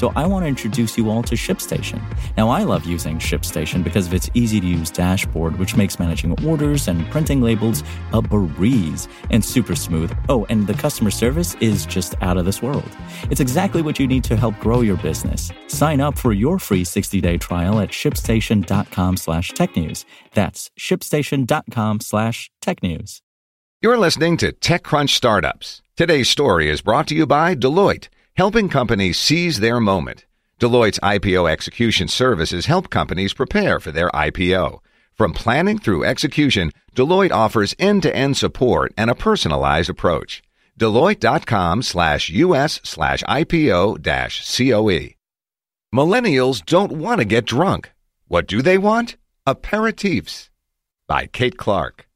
So I want to introduce you all to ShipStation. Now, I love using ShipStation because of its easy to use dashboard, which makes managing orders and printing labels a breeze and super smooth. Oh, and the customer service is just out of this world. It's exactly what you need to help grow your business. Sign up for your free 60-day trial at shipstation.com slash technews. That's shipstation.com slash technews. You're listening to TechCrunch Startups. Today's story is brought to you by Deloitte, helping companies seize their moment. Deloitte's IPO execution services help companies prepare for their IPO. From planning through execution, Deloitte offers end-to-end support and a personalized approach. Deloitte.com slash US slash IPO dash COE. Millennials don't want to get drunk. What do they want? Aperitifs. By Kate Clark.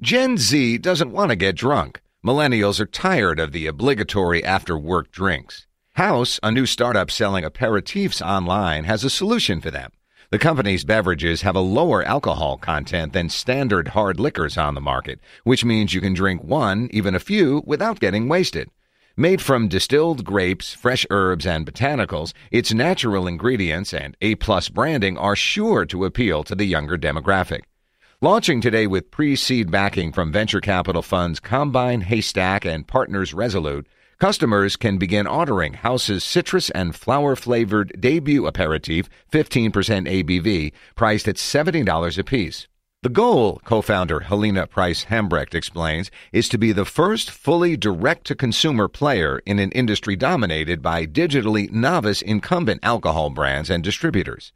Gen Z doesn't want to get drunk. Millennials are tired of the obligatory after work drinks. Haus, a new startup selling aperitifs online, has a solution for them. The company's beverages have a lower alcohol content than standard hard liquors on the market, which means you can drink one, even a few, without getting wasted. Made from distilled grapes, fresh herbs, and botanicals, its natural ingredients and A-plus branding are sure to appeal to the younger demographic. Launching today with pre-seed backing from venture capital funds Combine, Haystack, and Partners Resolute, customers can begin ordering Haus's citrus and flower-flavored debut aperitif, 15% ABV, priced at $70 apiece. The goal, co-founder Helena Price Hambrecht explains, is to be the first fully direct-to-consumer player in an industry dominated by digitally novice incumbent alcohol brands and distributors.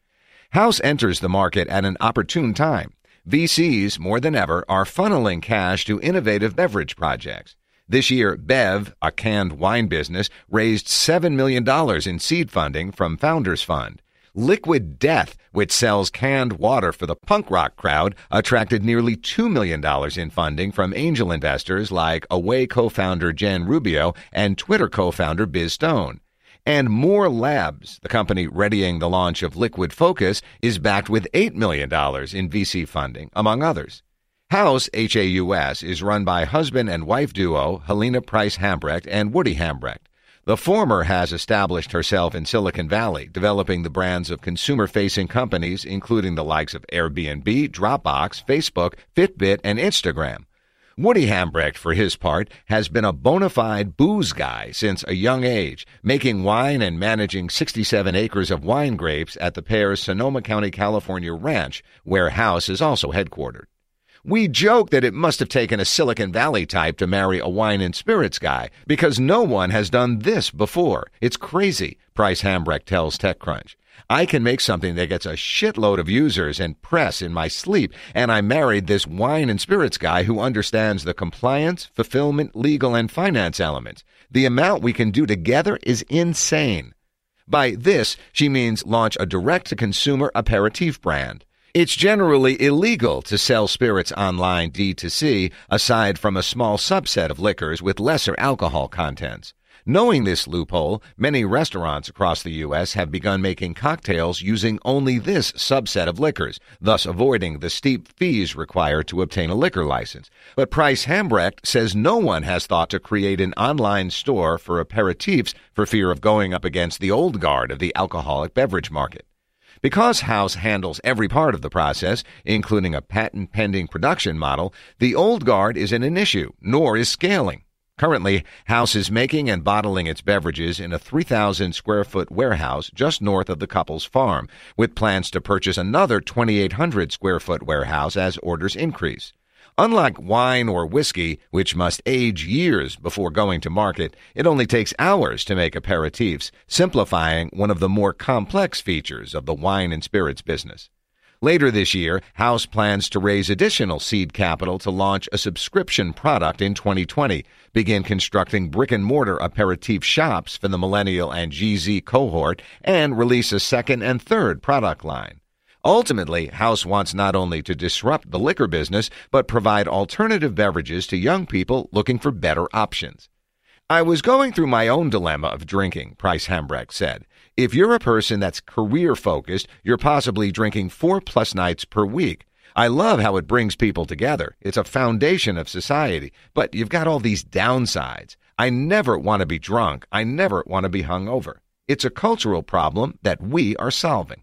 Haus enters the market at an opportune time. VCs, more than ever, are funneling cash to innovative beverage projects. This year, Bev, a canned wine business, raised $7 million in seed funding from Founders Fund. Liquid Death, which sells canned water for the punk rock crowd, attracted nearly $2 million in funding from angel investors like Away co founder Jen Rubio and Twitter co founder Biz Stone. And More Labs, the company readying the launch of Liquid Focus, is backed with $8 million in VC funding, among others. Haus, H-A-U-S, is run by husband and wife duo Helena Price Hambrecht and Woody Hambrecht. The former has established herself in Silicon Valley, developing the brands of consumer facing companies, including the likes of Airbnb, Dropbox, Facebook, Fitbit, and Instagram. Woody Hambrecht, for his part, has been a bona fide booze guy since a young age, making wine and managing 67 acres of wine grapes at the pair's Sonoma County, California ranch, where Haus is also headquartered. We joke that it must have taken a Silicon Valley type to marry a wine and spirits guy because no one has done this before. It's crazy, Price Hambrecht tells TechCrunch. I can make something that gets a shitload of users and press in my sleep, and I married this wine and spirits guy who understands the compliance, fulfillment, legal, and finance elements. The amount we can do together is insane. By this, she means launch a direct to consumer aperitif brand. It's generally illegal to sell spirits online D2C aside from a small subset of liquors with lesser alcohol contents. Knowing this loophole, many restaurants across the U.S. have begun making cocktails using only this subset of liquors, thus avoiding the steep fees required to obtain a liquor license. But Price Hambrecht says no one has thought to create an online store for aperitifs for fear of going up against the old guard of the alcoholic beverage market. Because Haus handles every part of the process, including a patent pending production model, the old guard isn't an issue, nor is scaling. Currently, Haus is making and bottling its beverages in a 3,000 square foot warehouse just north of the couple's farm, with plans to purchase another 2,800 square foot warehouse as orders increase. Unlike wine or whiskey, which must age years before going to market, it only takes hours to make aperitifs, simplifying one of the more complex features of the wine and spirits business. Later this year, Haus plans to raise additional seed capital to launch a subscription product in 2020, begin constructing brick and mortar aperitif shops for the millennial and GZ cohort, and release a second and third product line. Ultimately, Haus wants not only to disrupt the liquor business, but provide alternative beverages to young people looking for better options. I was going through my own dilemma of drinking, Price Hambrecht said. If you're a person that's career focused, you're possibly drinking four plus nights per week. I love how it brings people together. It's a foundation of society, but you've got all these downsides. I never want to be drunk. I never want to be hungover. It's a cultural problem that we are solving.